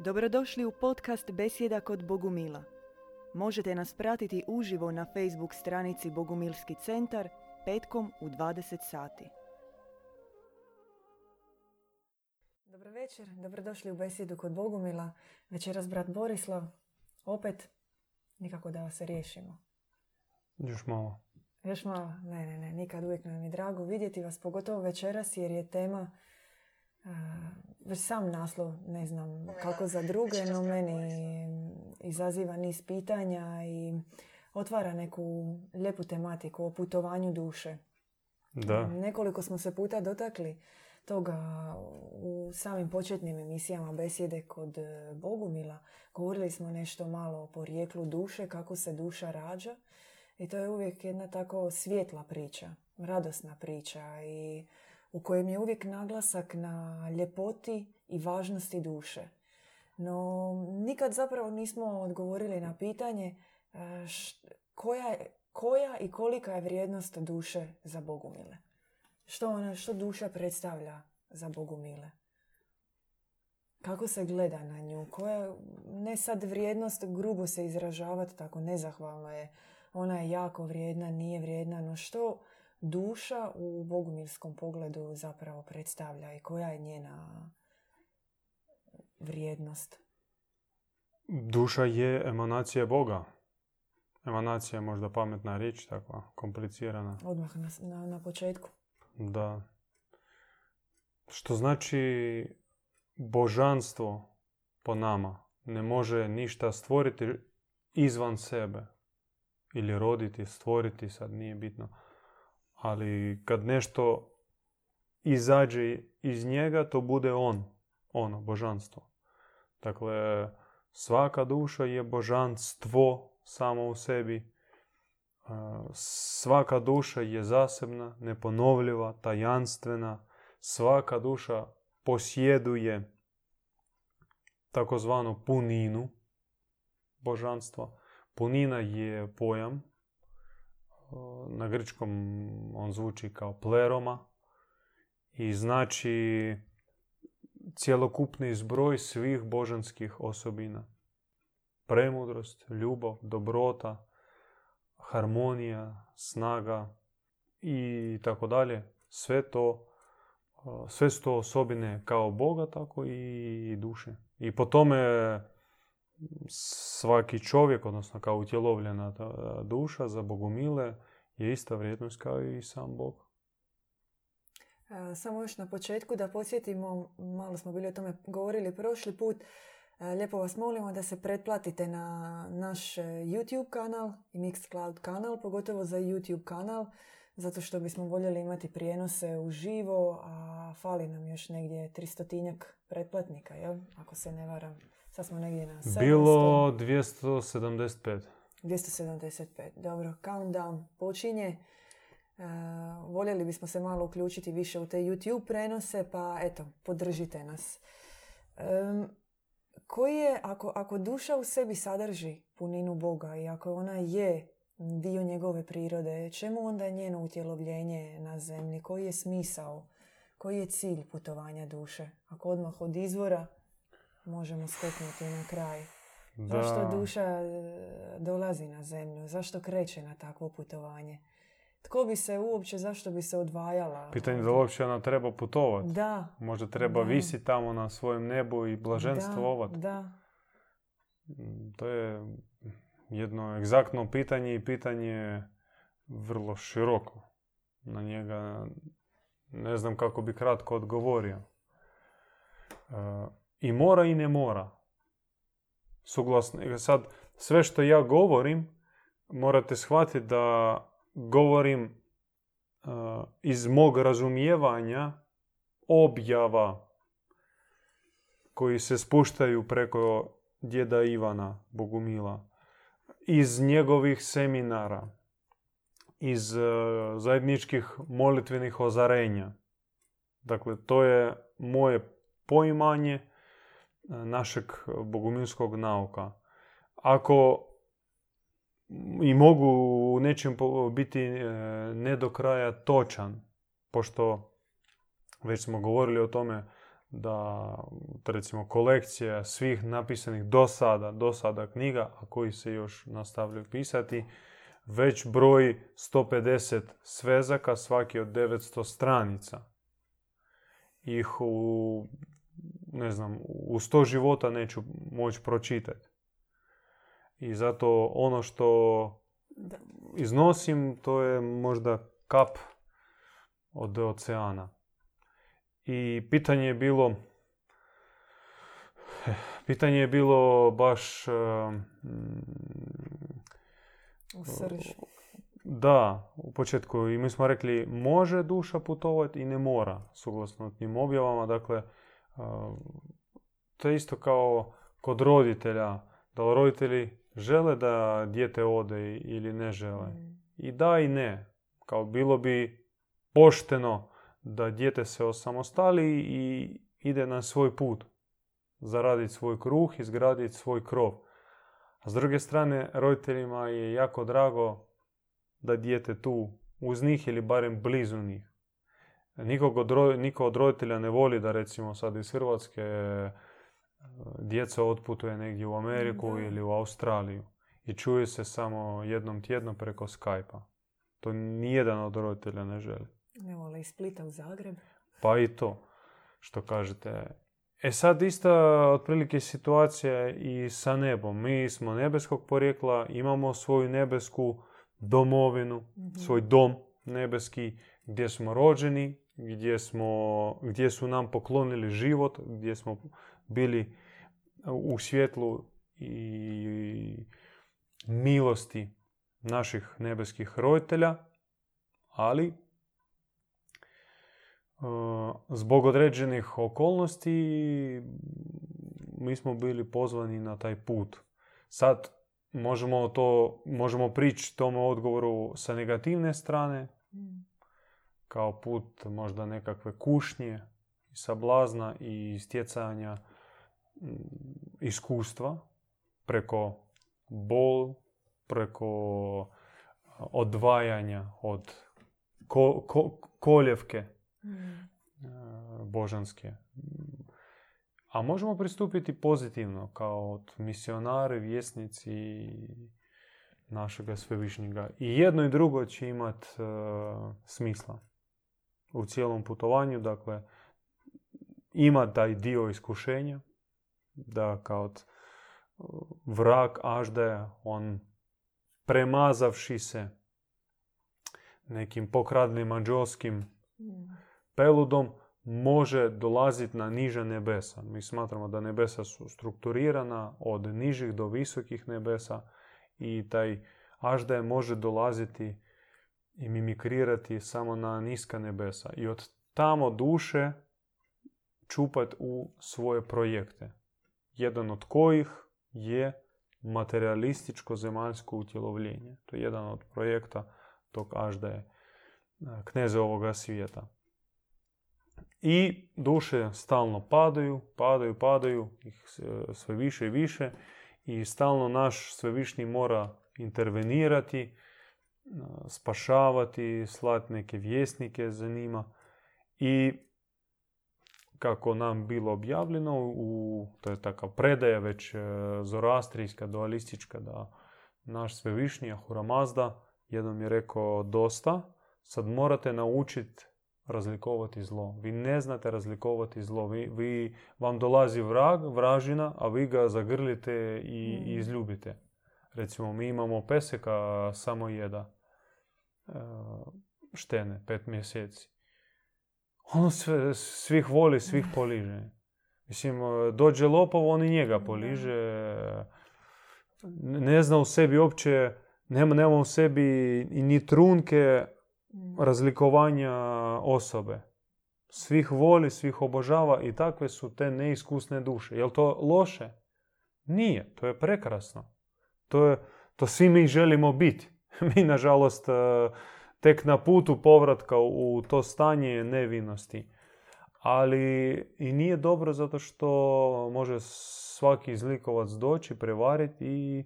Dobrodošli u podcast Besjeda kod Bogumila. Možete nas pratiti uživo na Facebook stranici Bogumilski centar petkom u 20 sati. Dobro večer, dobrodošli u Besjedu kod Bogumila. Večeras brat Borislav, opet nikako da se riješimo. Još malo. Još malo, ne, ne, ne, nikad uvijek nam je drago vidjeti vas, pogotovo večeras jer je tema Uh, već sam naslov, ne znam kako za druge, no meni izaziva niz pitanja i otvara neku lijepu tematiku o putovanju duše. Da. Nekoliko smo se puta dotakli toga u samim početnim emisijama besjede kod e, Bogumila. Govorili smo nešto malo o porijeklu duše, kako se duša rađa. I to je uvijek jedna tako svjetla priča, radosna priča i u kojem je uvijek naglasak na ljepoti i važnosti duše. No, nikad zapravo nismo odgovorili na pitanje e, koja, koja i kolika je vrijednost duše za Bogumile. Što, ona, što duša predstavlja za Bogumile? Kako se gleda na nju? Koja, ne sad vrijednost, grubo se izražavati, tako nezahvalno je. Ona je jako vrijedna, nije vrijedna, no što duša u bogumilskom pogledu zapravo predstavlja i koja je njena vrijednost? Duša je emanacija Boga. Emanacija je možda pametna riječ, takva komplicirana. Odmah na, na, na početku. Da. Što znači božanstvo po nama ne može ništa stvoriti izvan sebe. Ili roditi, stvoriti, sad nije bitno ali kad nešto izađe iz njega, to bude on, ono, božanstvo. Dakle, svaka duša je božanstvo samo u sebi. Svaka duša je zasebna, neponovljiva, tajanstvena. Svaka duša posjeduje takozvanu puninu božanstva. Punina je pojam na grčkom on zvuči kao pleroma i znači cjelokupni zbroj svih božanskih osobina. Premudrost, ljubav, dobrota, harmonija, snaga i tako dalje. Sve to, sve su osobine kao Boga, tako i duše. I po tome svaki čovjek, odnosno kao utjelovljena duša za bogumile je ista vrijednost kao i sam Bog. E, samo još na početku da podsjetimo, malo smo bili o tome govorili prošli put, e, lijepo vas molimo da se pretplatite na naš YouTube kanal i Mixcloud kanal, pogotovo za YouTube kanal, zato što bismo voljeli imati prijenose uživo, a fali nam još negdje tristotinjak pretplatnika, jel? ako se ne varam. Sad smo negdje na 700. Bilo 275. 275. Dobro, countdown počinje. Uh, voljeli bismo se malo uključiti više u te YouTube prenose, pa eto, podržite nas. Koji je, ako, ako duša u sebi sadrži puninu Boga i ako ona je dio njegove prirode, čemu onda je njeno utjelovljenje na zemlji? Koji je smisao? Koji je cilj putovanja duše? Ako odmah od izvora možemo steknuti na kraj. Da. Zašto duša e, dolazi na zemlju? Zašto kreće na takvo putovanje? Tko bi se uopće, zašto bi se odvajala? Pitanje da uopće ona treba putovati. Da. Možda treba da. visiti tamo na svojem nebu i blaženstvovati. Da, da. Mm, to je jedno egzaktno pitanje i pitanje vrlo široko. Na njega ne znam kako bi kratko odgovorio. I mora i ne mora. Suglasno. Sad, sve što ja govorim, morate shvatiti da govorim uh, iz mog razumijevanja objava koji se spuštaju preko djeda Ivana Bogumila, iz njegovih seminara, iz uh, zajedničkih molitvenih ozarenja. Dakle, to je moje poimanje našeg bogumilskog nauka. Ako i mogu u nečem biti e, ne do kraja točan, pošto već smo govorili o tome da recimo kolekcija svih napisanih do sada, do sada knjiga, a koji se još nastavljaju pisati, već broji 150 svezaka, svaki od 900 stranica. Ih u, ne znam, u 100 života neću moći pročitati. I zato ono što iznosim, to je možda kap od oceana. I pitanje je bilo pitanje je bilo baš u srži. Da, u početku. I mi smo rekli može duša putovati i ne mora, suglasno tim objavama. Dakle, to je isto kao kod roditelja. Da li roditelji žele da dijete ode ili ne žele. Mm. I da i ne. Kao bilo bi pošteno da dijete se osamostali i ide na svoj put. Zaraditi svoj kruh, izgraditi svoj krov. A s druge strane, roditeljima je jako drago da dijete tu uz njih ili barem blizu njih. Nikog od, niko od roditelja ne voli da recimo sad iz Hrvatske e, djeca otputuje negdje u Ameriku ili u Australiju i čuje se samo jednom tjedno preko Skype-a. To nijedan od roditelja ne želi. Ne vole iz Splita u Zagreb. Pa i to, što kažete. E sad ista otprilike situacija i sa nebom. Mi smo nebeskog porijekla, imamo svoju nebesku domovinu, mhm. svoj dom nebeski gdje smo rođeni, gdje, smo, gdje su nam poklonili život, gdje smo bili u svjetlu i milosti naših nebeskih roditelja, ali zbog određenih okolnosti mi smo bili pozvani na taj put. Sad možemo to možemo prići tome odgovoru sa negativne strane kao put možda nekakve kušnje sablazna i stjecanja iskustva preko bol, preko odvajanja od koljevke mm. božanske. A možemo pristupiti pozitivno kao od misionari, vjesnici našega svevišnjega. I jedno i drugo će imati e, smisla u cijelom putovanju. Dakle, ima taj dio iskušenja, da kao vrag Aždaja, on premazavši se nekim pokradnim anđelskim peludom, može dolaziti na niža nebesa. Mi smatramo da nebesa su strukturirana od nižih do visokih nebesa i taj Aždaje može dolaziti i mimikrirati samo na niska nebesa. I od tamo duše čupat u svoje projekte. Jedan od kojih je materialističko zemaljsko utjelovljenje. To je jedan od projekta tog Aždaje, kneze ovoga svijeta. I duše stalno padaju, padaju, padaju, ih sve više i više i stalno naš svevišnji mora intervenirati, spašavati, slati neke vjesnike za njima i kako nam bilo objavljeno, u, to je takav predaja već e, zoroastrijska, dualistička, da naš svevišnji Ahura Mazda jednom je rekao dosta, sad morate naučiti razlikovati zlo. Vi ne znate razlikovati zlo. Vi, vi, vam dolazi vrag, vražina, a vi ga zagrlite i, mm. izljubite. Recimo, mi imamo peseka samo jeda štene, pet mjeseci. On sve, svih voli, svih poliže. Mislim, dođe lopov, on i njega poliže. Ne zna u sebi uopće, nema, nema u sebi ni trunke razlikovanja osobe. Svih voli, svih obožava i takve su te neiskusne duše. Je to loše? Nije, to je prekrasno. To, je, to svi mi želimo biti. Mi, nažalost, tek na putu povratka u to stanje nevinosti. Ali i nije dobro zato što može svaki izlikovac doći, prevariti i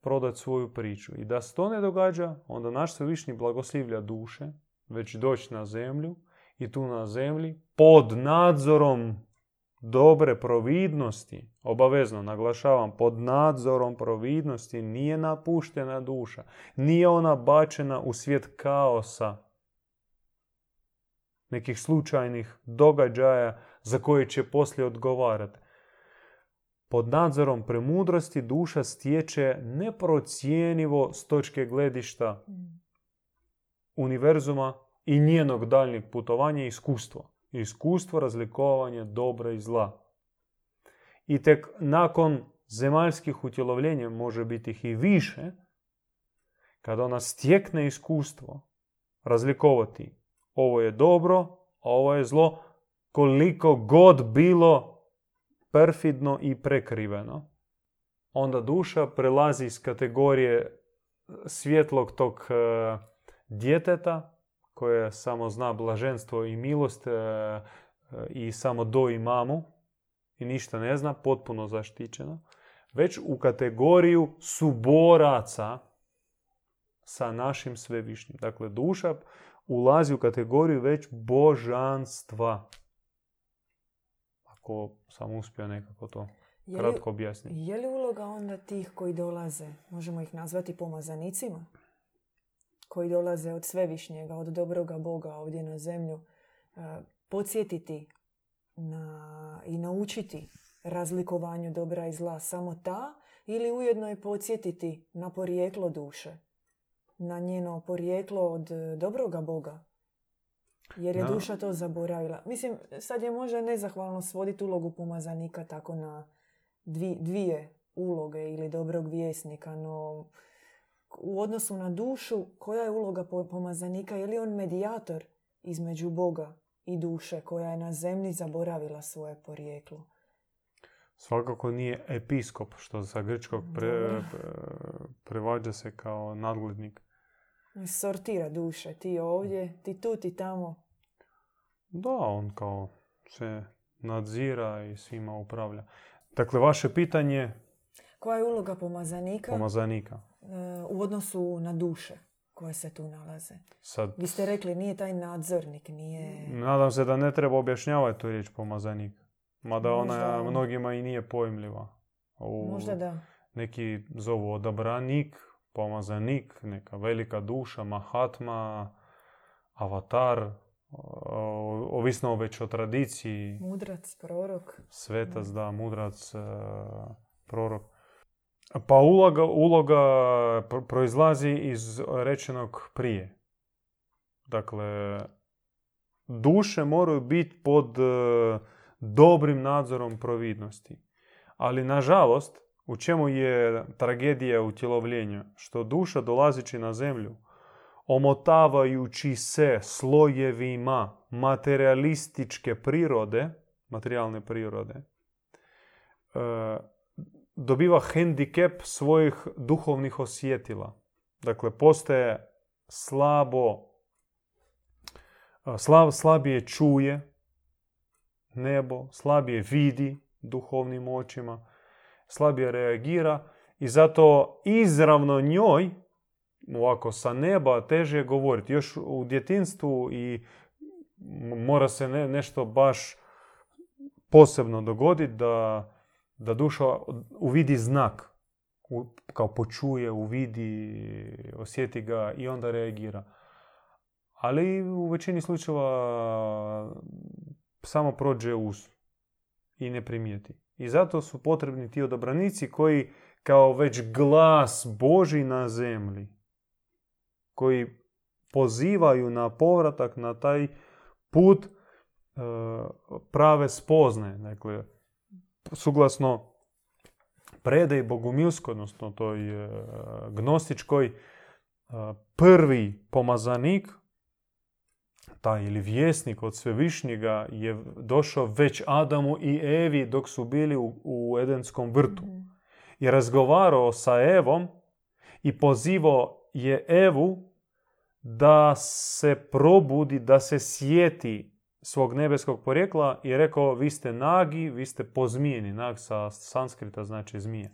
prodati svoju priču. I da se to ne događa, onda naš svevišnji blagoslivlja duše, već doći na zemlju i tu na zemlji pod nadzorom dobre providnosti, obavezno naglašavam, pod nadzorom providnosti nije napuštena duša. Nije ona bačena u svijet kaosa, nekih slučajnih događaja za koje će poslije odgovarati. Pod nadzorom premudrosti duša stječe neprocijenjivo s točke gledišta univerzuma i njenog daljnjeg putovanja iskustvo. Iskustvo razlikovanja dobra i zla. I tek nakon zemaljskih utjelovljenja može biti ih i više, kada ona stjekne iskustvo razlikovati ovo je dobro, a ovo je zlo, koliko god bilo perfidno i prekriveno. Onda duša prelazi iz kategorije svjetlog tog e, djeteta koje samo zna blaženstvo i milost e, i samo do i mamu i ništa ne zna, potpuno zaštićeno, već u kategoriju suboraca sa našim svevišnjim. Dakle, duša ulazi u kategoriju već božanstva. Ako sam uspio nekako to kratko objasniti. Je li uloga onda tih koji dolaze, možemo ih nazvati pomazanicima, koji dolaze od svevišnjega, od dobroga Boga ovdje na zemlju, e, podsjetiti na, i naučiti razlikovanju dobra i zla samo ta ili ujedno je podsjetiti na porijeklo duše? na njeno porijeklo od e, dobroga Boga. Jer je duša to zaboravila. Mislim, sad je možda nezahvalno svoditi ulogu pomazanika tako na dvije uloge ili dobrog vjesnika, no u odnosu na dušu, koja je uloga pomazanika? Je li on medijator između Boga i duše koja je na zemlji zaboravila svoje porijeklo? Svakako nije episkop, što sa grčkog pre, prevađa se kao nadglednik. Sortira duše, ti ovdje, ti tu, ti tamo. Da, on kao se nadzira i svima upravlja. Dakle, vaše pitanje... Koja je uloga pomazanika? Pomazanika. E, u odnosu na duše koje se tu nalaze. Sad, Vi ste rekli, nije taj nadzornik, nije... nadam se da ne treba objašnjavati tu riječ pomazanik. Mada ona Možda- mnogima i nije pojmljiva. U, Možda da. Neki zovu odabranik, pomazanik, neka velika duša, mahatma, avatar, ovisno već o tradiciji, Mudrac, prorok. svetac, da, mudrac, e, prorok. Pa uloga, uloga pro- proizlazi iz rečenog prije. Dakle, duše moraju biti pod e, dobrim nadzorom providnosti. Ali, nažalost, u čemu je tragedija utjelovljenja? Što duša dolazeći na zemlju, omotavajući se slojevima materialističke prirode, materijalne prirode, e, dobiva hendikep svojih duhovnih osjetila. Dakle, postaje slabo, slab, slabije čuje nebo, slabije vidi duhovnim očima, slabije reagira i zato izravno njoj, ovako sa neba, teže je govoriti. Još u djetinstvu i mora se ne, nešto baš posebno dogoditi da, da duša uvidi znak. Kao počuje, uvidi, osjeti ga i onda reagira. Ali u većini slučajeva samo prođe uz i ne primijeti. I zato su potrebni ti odabranici koji kao već glas Boži na zemlji, koji pozivaju na povratak na taj put e, prave spozne. Dakle, suglasno predaji bogumilskoj, odnosno toj e, gnostičkoj, e, prvi pomazanik, taj ili vjesnik od Svevišnjega je došao već Adamu i Evi dok su bili u, u Edenskom vrtu. I razgovarao sa Evom i pozivao je Evu da se probudi, da se sjeti svog nebeskog porijekla i rekao vi ste nagi, vi ste pozmijeni. Nag sa sanskrita znači zmije.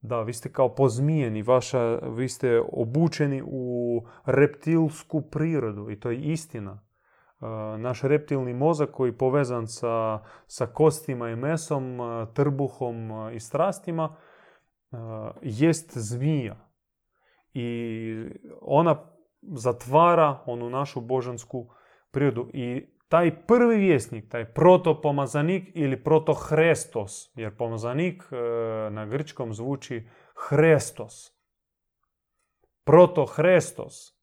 Da, vi ste kao pozmijeni, vaša, vi ste obučeni u reptilsku prirodu i to je istina. naš reptilni mozak koji je povezan sa, sa kostima i mesom, trbuhom i strastima, jest zmija. I ona zatvara onu našu božansku prirodu. I taj prvi vjesnik, taj protopomazanik ili protohrestos, jer pomazanik e, na grčkom zvuči hrestos. Protohrestos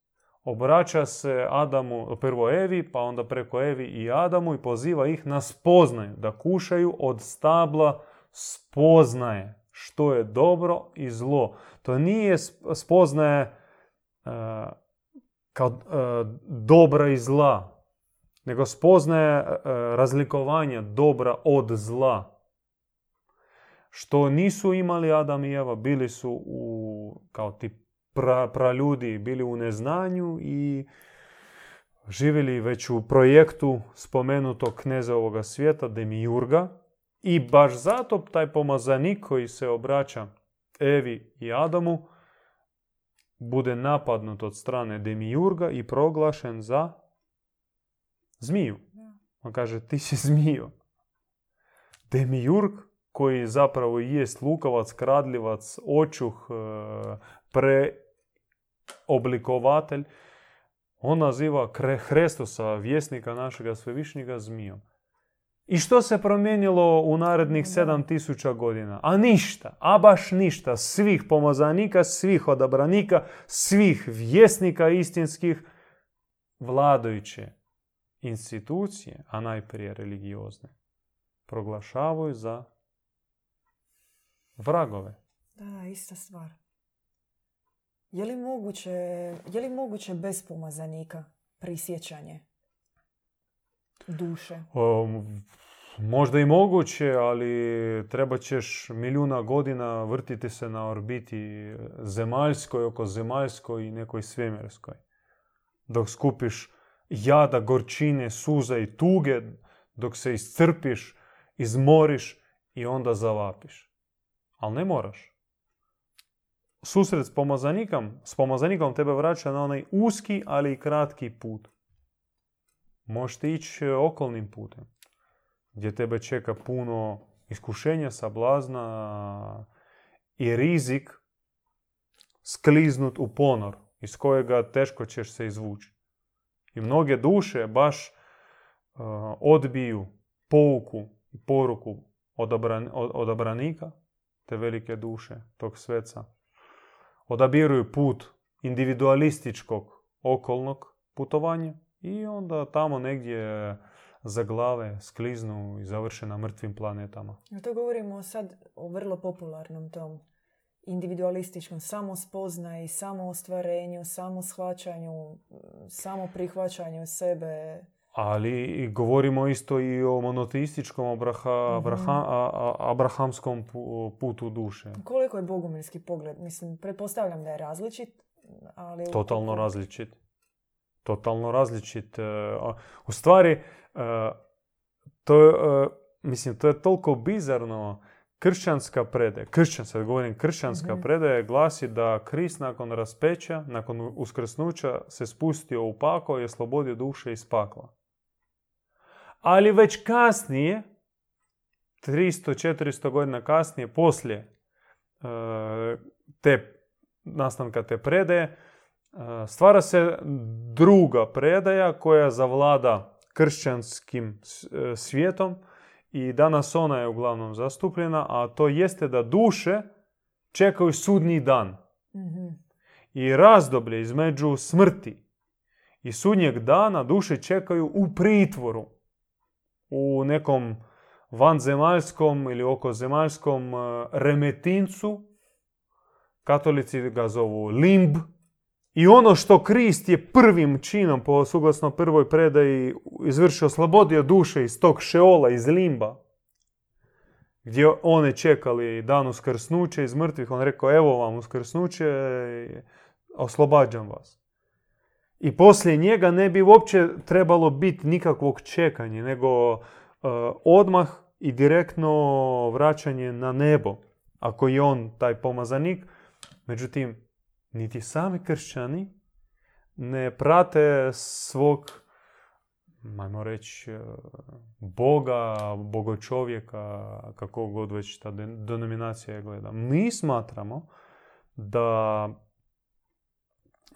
obraća se Adamu, prvo Evi, pa onda preko Evi i Adamu i poziva ih na spoznaju, da kušaju od stabla spoznaje što je dobro i zlo. To nije spoznaje uh, kao uh, dobra i zla, nego spoznaje uh, razlikovanja dobra od zla. Što nisu imali Adam i Eva, bili su u, kao ti pra, praljudi, bili u neznanju i živjeli već u projektu spomenutog kneza ovoga svijeta, Demiurga, i baš zato taj pomazanik koji se obraća Evi i Adamu bude napadnut od strane Demiurga i proglašen za zmiju. On kaže ti si zmijo. Demiurg koji zapravo jest lukavac, kradljivac, očuh, e, preoblikovatelj, on naziva Hrestosa, vjesnika našega svevišnjega zmijom. I što se promijenilo u narednih 7000 godina? A ništa, a baš ništa. Svih pomazanika, svih odabranika, svih vjesnika istinskih, vladajuće institucije, a najprije religiozne, proglašavaju za vragove. Da, ista stvar. Je li moguće, je li moguće bez pomazanika prisjećanje? duše? možda i moguće, ali treba ćeš milijuna godina vrtiti se na orbiti zemaljskoj, oko zemaljskoj i nekoj svemirskoj. Dok skupiš jada, gorčine, suza i tuge, dok se iscrpiš, izmoriš i onda zavapiš. Ali ne moraš. Susret s pomazanikom, s pomazanikom tebe vraća na onaj uski, ali i kratki put možete ići okolnim putem gdje tebe čeka puno iskušenja, sablazna i rizik skliznut u ponor iz kojega teško ćeš se izvući. I mnoge duše baš e, odbiju pouku i poruku odabranika, te velike duše, tog sveca. Odabiruju put individualističkog okolnog putovanja i onda tamo negdje za glave skliznu i završe na mrtvim planetama. To govorimo sad o vrlo popularnom tom individualističkom samospoznaju, samoostvarenju, shvaćanju, samo prihvaćanju sebe. Ali govorimo isto i o monoteističkom abraha, mhm. abrahamskom putu duše. Koliko je bogumilski pogled? Mislim, pretpostavljam da je različit. Ali Totalno različit totalno različit. E, u stvari, e, to, e, mislim, to je toliko bizarno. Kršćanska predaja, kršćanska, govorim kršćanska mm predaja glasi da Krist nakon raspeća, nakon uskrsnuća se spustio u pakao i oslobodio duše iz pakla. Ali već kasnije, 300-400 godina kasnije, poslije te nastanka te predaje, stvara se druga predaja koja zavlada kršćanskim e, svijetom i danas ona je uglavnom zastupljena, a to jeste da duše čekaju sudnji dan. Mhm. I razdoblje između smrti i sudnjeg dana duše čekaju u pritvoru. U nekom vanzemaljskom ili okozemaljskom e, remetincu. Katolici ga zovu limb, i ono što Krist je prvim činom, po suglasno prvoj predaji, izvršio, oslobodio duše iz tog šeola, iz limba, gdje one čekali dan uskrsnuće iz mrtvih, on rekao, evo vam uskrsnuće, oslobađam vas. I poslije njega ne bi uopće trebalo biti nikakvog čekanja, nego uh, odmah i direktno vraćanje na nebo, ako je on taj pomazanik. Međutim, niti sami kršćani ne prate svog majmo reći, e, Boga, bogočovjeka, kako god već ta denominacija gleda. Mi smatramo da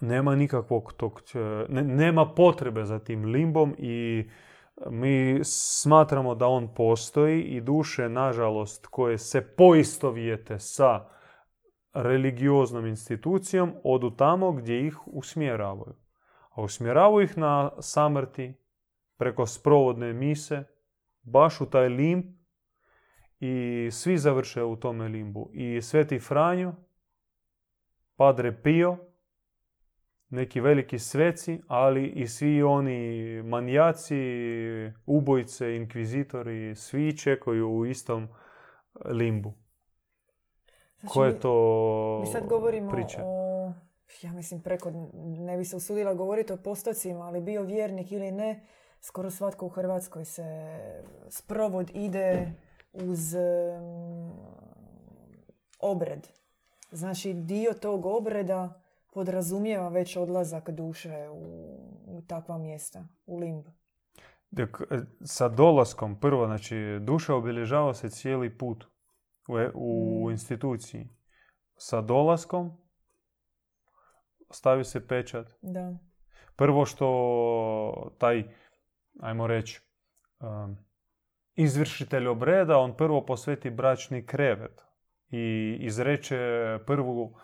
nema nikakvog tog, e, nema potrebe za tim limbom i mi smatramo da on postoji i duše, nažalost, koje se poistovijete sa religioznom institucijom, odu tamo gdje ih usmjeravaju. A usmjeravaju ih na samrti, preko sprovodne mise, baš u taj limb i svi završe u tome limbu. I Sveti Franjo, Padre Pio, neki veliki sveci, ali i svi oni manijaci, ubojice, inkvizitori, svi čekaju u istom limbu. Znači, Ko je to Mi sad govorimo priča? o, ja mislim preko, ne bi se usudila govoriti o postocima, ali bio vjernik ili ne, skoro svatko u Hrvatskoj se sprovod ide uz um, obred. Znači dio tog obreda podrazumijeva već odlazak duše u, u takva mjesta, u limb. Dok, e, sa dolaskom, prvo, znači, duša obilježava se cijeli put u, e- Mm. instituciji. Sa dolaskom stavi se pečat. Da. Prvo što taj, ajmo reći, um, izvršitelj obreda, on prvo posveti bračni krevet i izreče prvu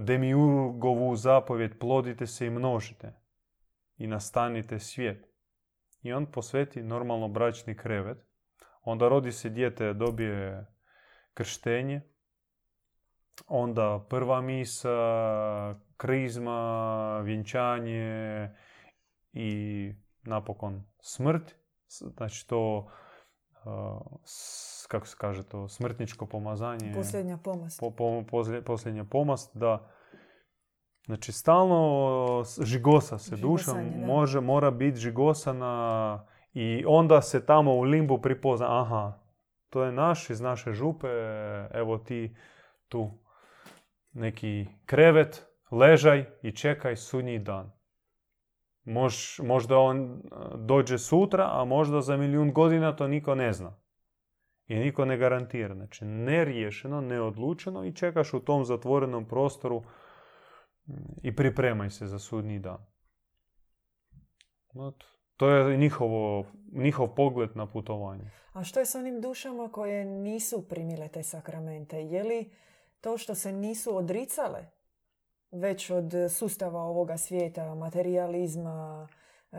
demiurgovu zapovjed plodite se i množite i nastanite svijet. I on posveti normalno bračni krevet. Onda rodi se dijete, dobije krštenje. Onda prva misa, krizma, vjenčanje i napokon smrt. Znači to, uh, kako se kaže to, smrtničko pomazanje. Posljednja pomast. Po, po, poslje- posljednja pomast, da. Znači, stalno žigosa se duša, može, mora biti žigosana i onda se tamo u limbu pripozna, aha, to je naš iz naše župe, evo ti tu neki krevet, ležaj i čekaj sudnji dan. Mož, možda on e, dođe sutra, a možda za milijun godina to niko ne zna. I niko ne garantira. Znači, neriješeno, neodlučeno i čekaš u tom zatvorenom prostoru mm, i pripremaj se za sudnji dan. To je njihovo, njihov pogled na putovanje. A što je s onim dušama koje nisu primile te sakramente? Je li to što se nisu odricale već od sustava ovoga svijeta, materializma, e,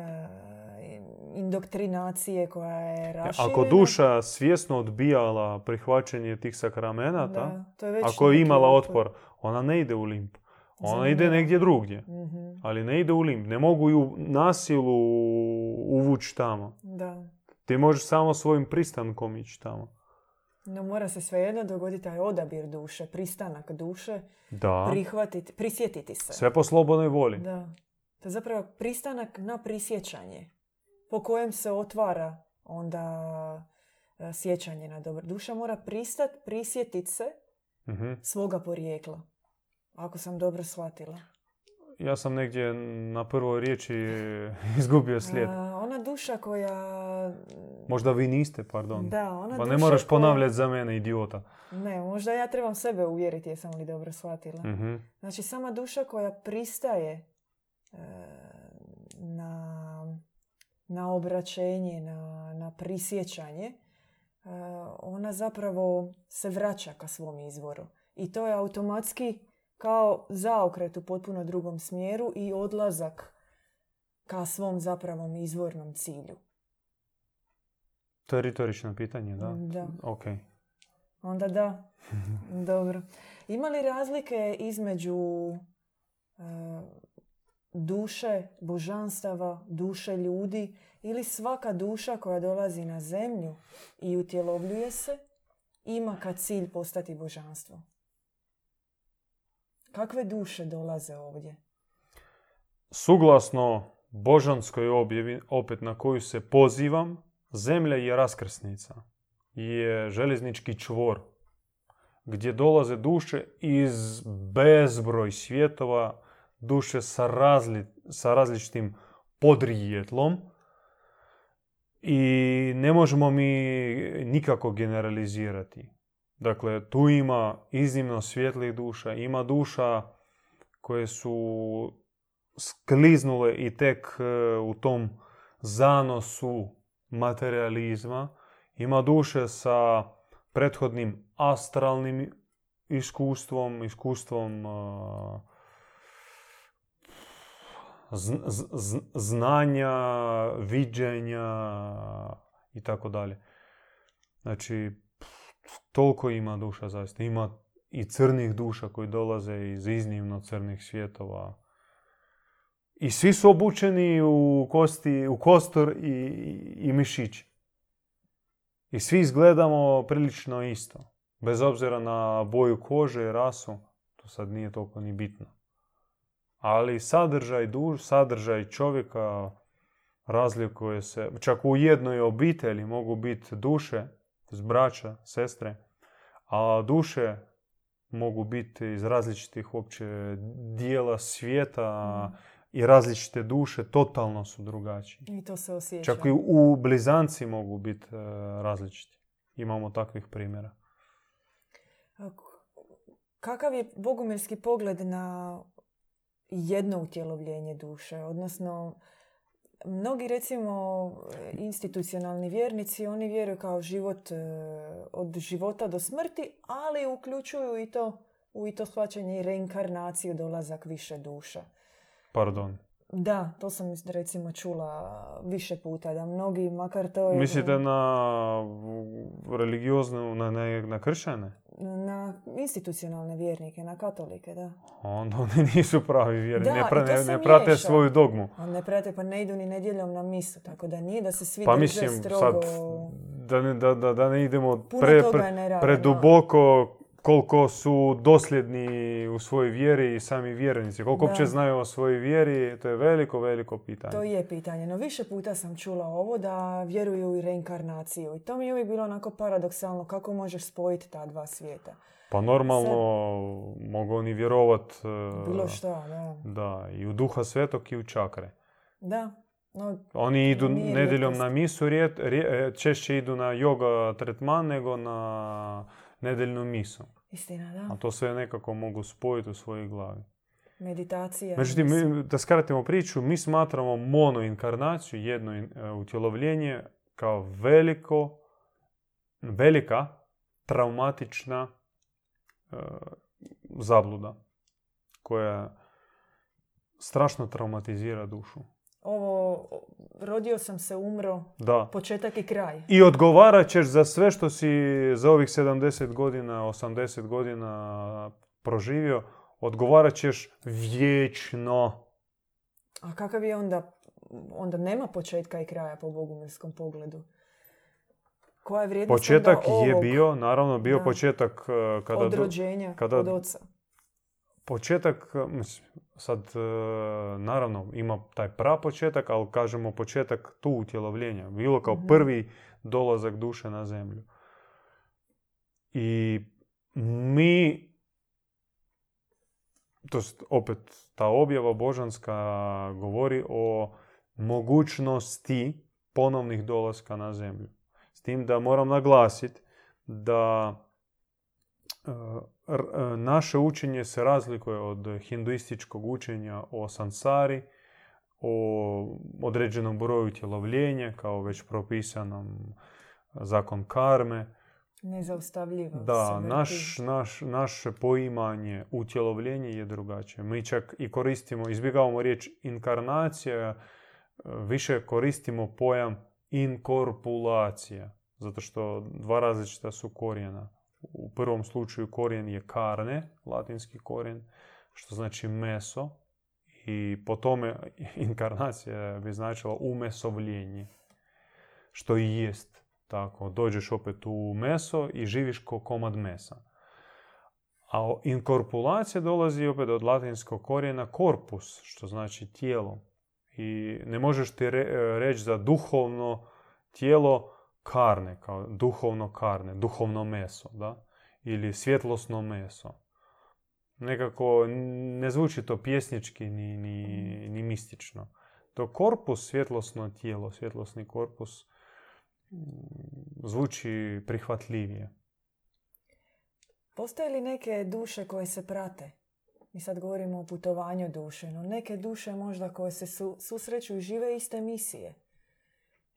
indoktrinacije koja je raširena? Ako duša svjesno odbijala prihvaćanje tih sakramenata, Da, je ako je imala otpor, ona ne ide u limb. Ona ide negdje drugdje. Mhm, Ali ne ide u limb. Ne mogu ju nasilu uvući tamo. Da. Ti možeš samo svojim pristankom ići tamo. No mora se svejedno dogoditi taj odabir duše, pristanak duše, Da. prihvatiti, prisjetiti se. Sve po slobodnoj voli. Da. To je zapravo pristanak na prisjećanje po kojem se otvara onda e, sjećanje na dobro. Duša mora pristat, prisjetit se Mhm. svoga porijekla. Ako sam dobro shvatila. Ja sam negdje na prvoj riječi izgubio slijed. A, ona duša koja... Možda vi niste, pardon. Da, ona Pa ne moraš koja- ponavljati za mene, idiota. Ne, možda ja trebam sebe uvjeriti jesam li dobro shvatila. Mhm. Znači, sama duša koja pristaje e, na, na obraćenje, na, na prisjećanje, e, ona zapravo se vraća ka svom izvoru. I to je automatski kao zaokret u potpuno drugom smjeru i odlazak ka svom zapravom izvornom cilju. To je retorično pitanje, da? Da. Ok. Onda da. Dobro. Ima li razlike između e, duše božanstava, duše ljudi ili svaka duša koja dolazi na zemlju i utjelovljuje se ima ka cilj postati božanstvo? Kakve duše dolaze ovdje? Suglasno božanskoj objavi, opet na koju se pozivam, zemlja je raskrsnica. Je željeznički čvor gdje dolaze duše iz bezbroj svjetova, duše sa, razli, sa različitim podrijetlom I ne možemo mi nikako generalizirati. Dakle, tu ima iznimno svjetlih duša, ima duša koje su skliznule i tek e, u tom zanosu materializma. Ima duše sa prethodnim astralnim iskustvom, iskustvom uh, znanja, viđenja i tako dalje. Znači, toliko ima duša zaista. Ima i crnih duša koji dolaze iz iznimno crnih svjetova. I svi su obučeni u, kosti, u kostor i, i mišić. I svi izgledamo prilično isto. Bez obzira na boju kože i rasu, to sad nije toliko ni bitno. Ali sadržaj duš, sadržaj čovjeka razlikuje se. Čak u jednoj obitelji mogu biti duše, braća, sestre, a duše mogu biti iz različitih uopće dijela svijeta mm. I različite duše totalno su drugačije. I to se osjeća. Čak i u blizanci mogu biti e, različiti. Imamo takvih primjera. Kakav je bogumilski pogled na jedno utjelovljenje duše? Odnosno, mnogi recimo institucionalni vjernici, oni vjeruju kao život e, od života do smrti, ali uključuju i to u i to shvaćanje i reinkarnaciju, dolazak više duša. Pardon. Da, to sam recimo čula više puta, da mnogi, makar to je... Mislite na religioznu, na, na, na kršćane? Na institucionalne vjernike, na katolike, da. Onda oni nisu pravi vjerni, ne, ne, prate svoju dogmu. On ne prate, pa ne idu ni nedjeljom na misu, tako da nije da se svi pa mislim, strogo... Sad, da ne, da, da, da ne idemo pre, pre, preduboko koliko su dosljedni u svojoj vjeri i sami vjernici. Koliko uopće znaju o svojoj vjeri, to je veliko, veliko pitanje. To je pitanje. No više puta sam čula ovo da vjeruju u reinkarnaciju. I to mi je uvijek bilo onako paradoksalno kako možeš spojiti ta dva svijeta. Pa normalno mogu oni vjerovat... E, bilo što, da. Da, i u duha svetog i u čakre. Da. No, oni idu nedjeljom na misu, e, češće idu na yoga tretman nego na nedeljnu misu. Istina, da. A to sve nekako mogu spojiti u svojoj glavi. Meditacija. Međutim, da skratimo priču, mi smatramo monoinkarnaciju, jedno e, utjelovljenje, kao veliko, velika traumatična e, zabluda koja strašno traumatizira dušu ovo, rodio sam se, umro, da. početak i kraj. I odgovarat ćeš za sve što si za ovih 70 godina, 80 godina proživio, odgovarat ćeš vječno. A kakav je onda, onda nema početka i kraja po bogumirskom pogledu? Koja je vrijednost Početak je bio, naravno bio početak eh, kada... Od rođenja, kada, od oca. Početak, sad e, naravno ima taj pra početak, ali kažemo početak tu utjelovljenja. Bilo kao mhm. prvi dolazak duše na zemlju. I mi, to opet ta objava božanska govori o mogućnosti ponovnih dolaska na zemlju. S tim da moram naglasiti da e, E, naše učenje se razlikuje od hinduističkog učenja o sansari, o određenom broju utjelovljenja, kao već propisanom zakon karme. Nezaustavljivo. Da, naš, naš, naše poimanje utjelovljenja je drugačije. Mi čak i koristimo, izbjegavamo riječ inkarnacija, e, više koristimo pojam inkorpulacija, zato što dva različita su korijena. U prvom slučaju korijen je karne, latinski korijen, što znači meso. I po tome inkarnacija bi značila umesovljenje. Što i jest tako. Dođeš opet u meso i živiš ko komad mesa. A inkorpulacija dolazi opet od latinskog korijena korpus, što znači tijelo. I ne možeš ti reći za duhovno tijelo karne, kao duhovno karne, duhovno meso, da? Ili svjetlosno meso. Nekako ne zvuči to pjesnički ni, ni, ni mistično. To korpus, svjetlosno tijelo, svjetlosni korpus, zvuči prihvatljivije. Postoje li neke duše koje se prate? Mi sad govorimo o putovanju duše, no neke duše možda koje se susreću i žive iste misije.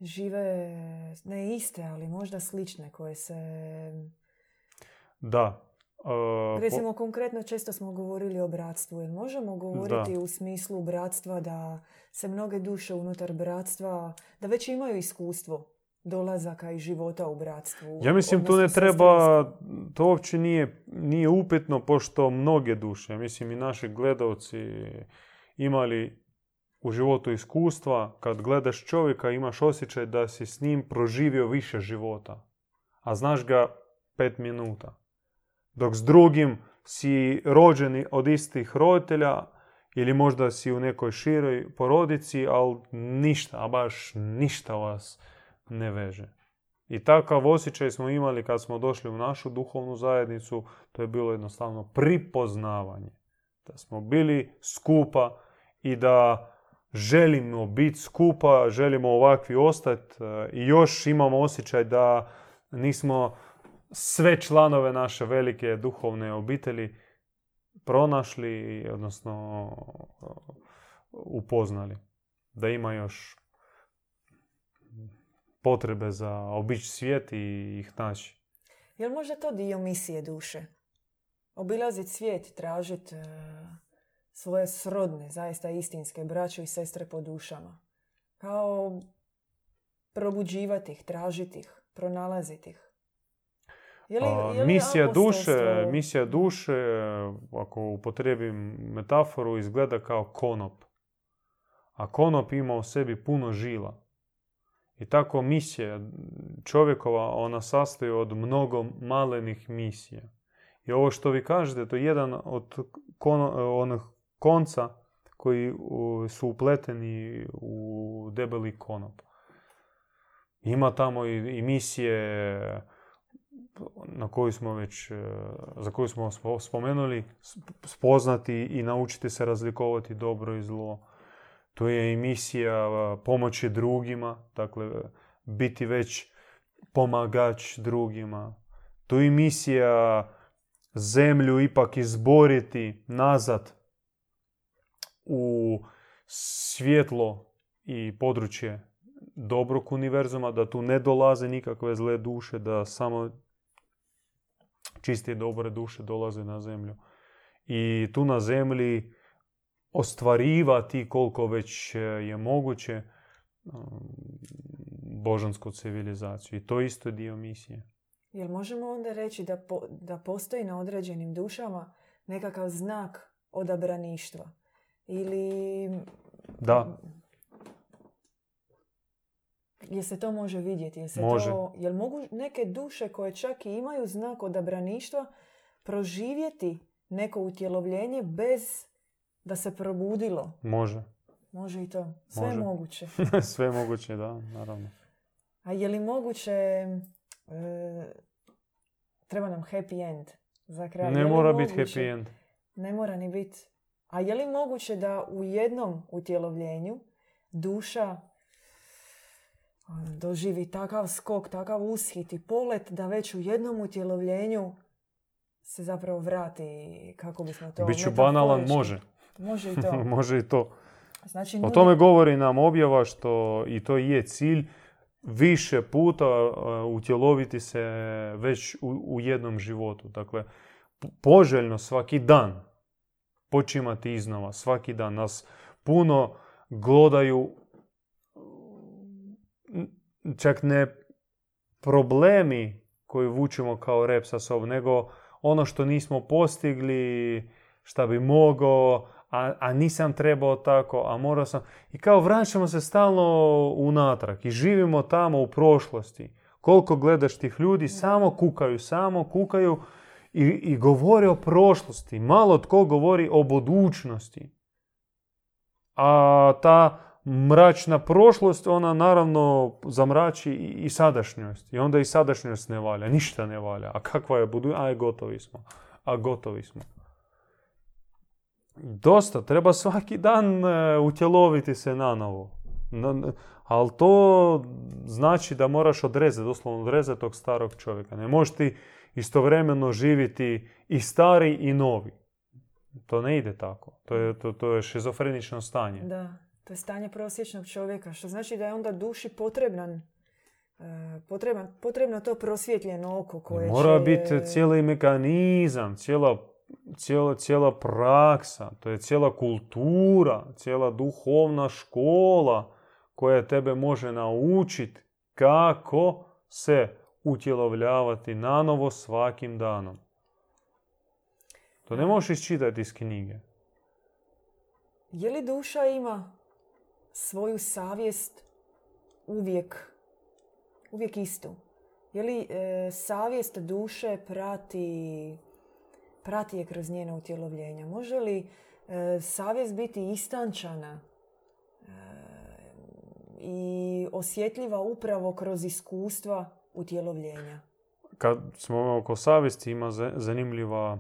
Žive ne iste, ali možda slične koje se... Da. Uh, Recimo, konkretno često smo govorili o bratstvu. Jel možemo govoriti u smislu bratstva da se mnoge duše unutar bratstva, da već imaju iskustvo dolazaka i života u bratstvu. Ja mislim tu ne treba, to uopće nije, nije upitno pošto mnoge duše, mislim i naši gledalci imali u životu iskustva, kad gledaš čovjeka imaš osjećaj da si s njim proživio više života, a znaš ga pet minuta. Dok s drugim si rođeni od istih roditelja ili možda si u nekoj široj porodici, ali ništa, a baš ništa vas ne veže. I takav osjećaj smo imali kad smo došli u našu duhovnu zajednicu, to je bilo jednostavno pripoznavanje. Da smo bili skupa i da želimo biti skupa, želimo ovakvi ostati e, i još imamo osjećaj da nismo sve članove naše velike duhovne obitelji pronašli, odnosno upoznali. Da ima još potrebe za obići svijet i ih naći. Je li možda to dio misije duše? Obilaziti svijet, tražiti e, svoje srodne, zaista istinske braće i sestre po dušama. Kao probuđivati ih, tražiti ih, pronalaziti ih. Je li, misija, duše, misija duše, ako upotrijebim metaforu, izgleda kao konop. A konop ima u sebi puno žila. I tako misija čovjekova, ona sastoji od mnogo malenih misija. I ovo što vi kažete, to je jedan od onih konca koji su upleteni u debeli konop. Ima tamo i, misije na koju smo već, e, za koju smo spomenuli, spoznati i naučiti se razlikovati dobro i zlo to je emisija pomoći drugima, dakle biti već pomagač drugima. To je emisija zemlju ipak izboriti nazad u svjetlo i područje dobrog univerzuma, da tu ne dolaze nikakve zle duše, da samo čiste i dobre duše dolaze na zemlju. I tu na zemlji ostvarivati koliko već e, je moguće um, božansku civilizaciju. I to isto dio misije. Jel možemo onda reći da, da postoji na određenim dušama nekakav znak odabraništva? Ili... Da. Jel se to može vidjeti? Jel, se može. To, jel mogu neke duše koje čak i imaju znak odabraništva proživjeti neko utjelovljenje bez da se probudilo. Može. Može i to. Sve je moguće. Sve je moguće, da, naravno. A je li moguće... E, treba nam happy end za kraj. Ne mora biti happy end. Ne mora ni biti. A je li moguće da u jednom utjelovljenju duša ono, doživi takav skok, takav ushit i polet da već u jednom utjelovljenju se zapravo vrati, kako bismo to... Biću banalan, može. Može i to. Može i to. Znači, o tome govori nam objava što i to je cilj više puta utjeloviti se već u, jednom životu. Dakle, poželjno svaki dan počimati iznova, svaki dan. Nas puno glodaju čak ne problemi koji vučemo kao rep sa sobom, nego ono što nismo postigli, šta bi mogao, a, a nisam trebao tako, a morao sam... I kao vraćamo se stalno unatrag i živimo tamo u prošlosti. Koliko gledaš tih ljudi, samo kukaju, samo kukaju i, i govore o prošlosti. Malo tko govori o budućnosti. A ta mračna prošlost, ona naravno zamrači i, sadašnjost. I onda i sadašnjost ne valja, ništa ne valja. A kakva je budućnost? Aj, gotovi smo. A gotovi smo. Dosta, treba svaki dan e, utjeloviti se na novo. ali to znači da moraš odrezati, doslovno odrezati tog starog čovjeka. Ne možeš ti istovremeno živjeti i stari i novi. To ne ide tako. To je, to, to je šizofrenično stanje. Da, to je stanje prosječnog čovjeka, što znači da je onda duši potreban e, Potreban, potrebno to prosvjetljeno oko koje Mora biti cijeli mehanizam, cijela, cijela, cijela praksa, to je cijela kultura, cijela duhovna škola koja tebe može naučiti kako se utjelovljavati nanovo svakim danom. To ne možeš iščitati iz knjige. Je li duša ima svoju savjest uvijek, uvijek istu? Je li e, savjest duše prati, prati je kroz njena utjelovljenja? Može li e, savjest biti istančana e, i osjetljiva upravo kroz iskustva utjelovljenja? Kad smo oko savjesti ima zanimljiva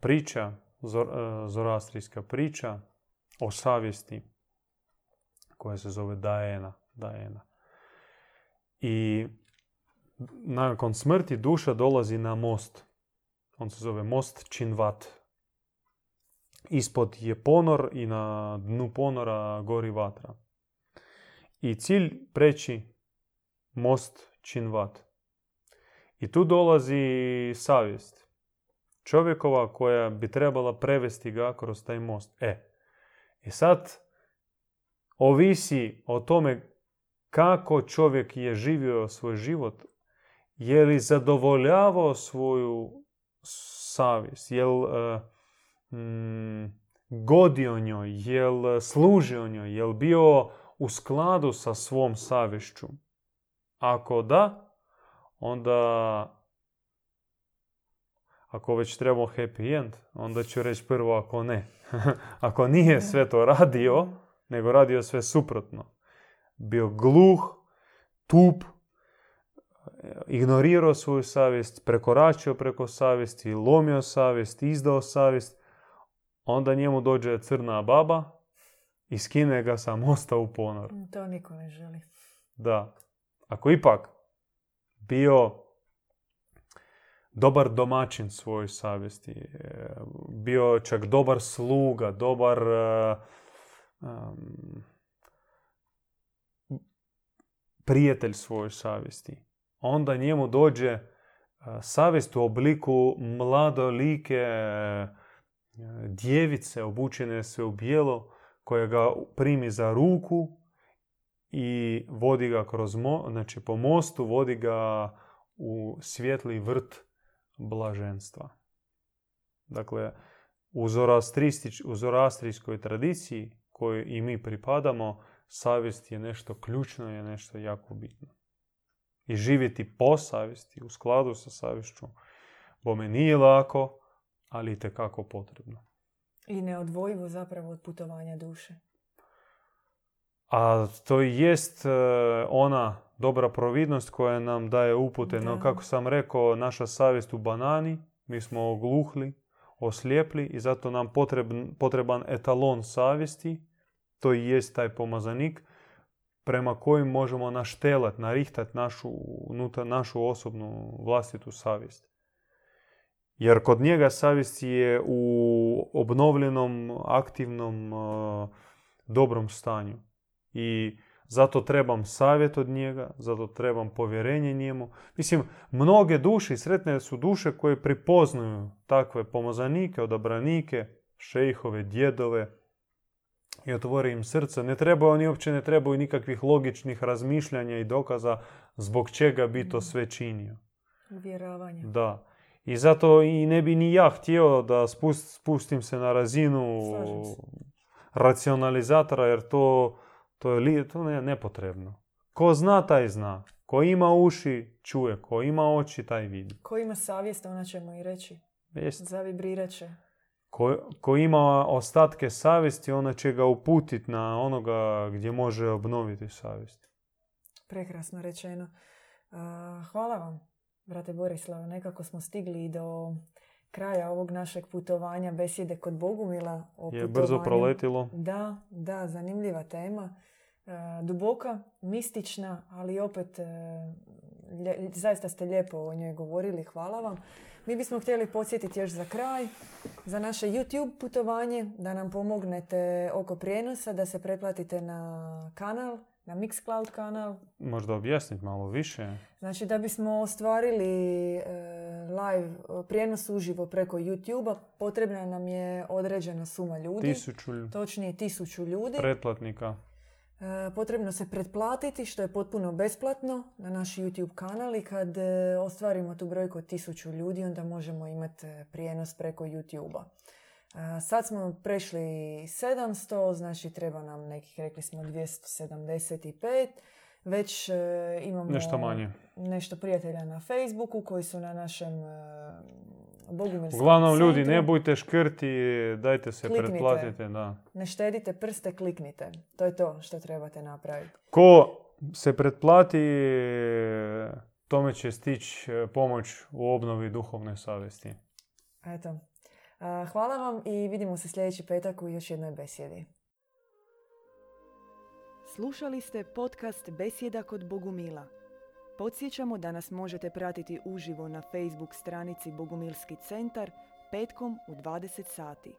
priča, zorastrijska priča o savjesti koja se zove Daena. Daena. I nakon smrti duša dolazi na most. On se zove most Činvat. Ispod je ponor i na dnu ponora gori vatra. I cilj preći most Činvat. I tu dolazi savjest čovjekova koja bi trebala prevesti ga kroz taj most. E, i sad ovisi o tome kako čovjek je živio svoj život, je li zadovoljavao svoju savjest, je li uh, godio njoj, je li služio njoj, je li bio u skladu sa svom savješću. Ako da, onda ako već trebamo happy end, onda ću reći prvo ako ne. ako nije sve to radio, nego radio sve suprotno. Bio gluh, tup, ignorirao svoju savjest, prekoračio preko savjesti, lomio savjest, izdao savjest, onda njemu dođe crna baba i skine ga sa mosta u ponor. To niko ne želi. Da. Ako ipak bio dobar domaćin svojoj savjesti, e, bio čak dobar sluga, dobar e, prijatelj svojoj savjesti. Onda njemu dođe e, savjest u obliku mladolike djevice obučene sve u bijelo koja ga primi za ruku i vodi ga kroz mo, znači po mostu, vodi ga u svjetli vrt blaženstva. Dakle, u, u zoroastrijskoj tradiciji kojoj i mi pripadamo, savjest je nešto ključno, je nešto jako bitno. I živjeti po savjesti, u skladu sa savješću, bome nije lako, ali i tekako potrebno. I neodvojivo zapravo od putovanja duše. A to jest e, ona dobra providnost koja nam daje upute. No, kako sam rekao, naša savjest u banani, mi smo ogluhli, oslijepli i zato nam potreban, potreban etalon savjesti. To i jest taj pomazanik prema kojim možemo naštelat, narihtat našu, unutar našu osobnu vlastitu savjest. Jer kod njega savjest je u obnovljenom, aktivnom, e, dobrom stanju. I zato trebam savjet od njega, zato trebam povjerenje njemu. Mislim, mnoge duše, sretne su duše koje pripoznaju takve pomazanike, odabranike, šejhove, djedove i otvore im srce. Ne trebaju, oni uopće ne trebaju nikakvih logičnih razmišljanja i dokaza zbog čega bi to sve činio. Uvjeravanje. Da. I zato i ne bi ni ja htio da spustim se na razinu racionalizatora, jer to to je, li, to je nepotrebno. Ko zna, taj zna. Ko ima uši, čuje. Ko ima oči, taj vidi. Ko ima savjest, ona će mu i reći. Jest. Zavibrirat će. Ko, ko ima ostatke savjesti, ona će ga uputiti na onoga gdje može obnoviti savjest. Prekrasno rečeno. hvala vam, brate Borislav. Nekako smo stigli do kraja ovog našeg putovanja besjede kod Bogumila. O Je brzo proletilo. Da, da, zanimljiva tema. E, duboka, mistična, ali opet e, lje- zaista ste lijepo o njoj govorili, hvala vam. Mi bismo htjeli podsjetiti još za kraj za naše YouTube putovanje, da nam pomognete oko prijenosa, da se pretplatite na kanal, na Mixcloud kanal. Možda objasniti malo više. Znači da bismo ostvarili e, live prijenos uživo preko YouTube-a, potrebna nam je određena suma ljudi. Tisuću Točnije tisuću ljudi. pretplatnika. E, potrebno se pretplatiti što je potpuno besplatno na naš YouTube kanal i kad e, ostvarimo tu brojku od tisuću ljudi onda možemo imati e, prijenos preko YouTube-a. Sad smo prešli 700, znači treba nam nekih, rekli smo 275. Već imamo Nešto manje. nešto prijatelja na Facebooku koji su na našem Bogumilskom Uglavnom, ljudi, ne bujte škrti, dajte se Kliknite. pretplatite. Da. Ne štedite prste, kliknite. To je to što trebate napraviti. Ko se pretplati, tome će stići e, pomoć u obnovi duhovne savjesti. Eto. Hvala vam i vidimo se sljedeći petak u još jednoj besjedi. Slušali ste podcast Besjeda kod Bogumila. Podsjećamo da nas možete pratiti uživo na Facebook stranici Bogumilski centar petkom u 20 sati.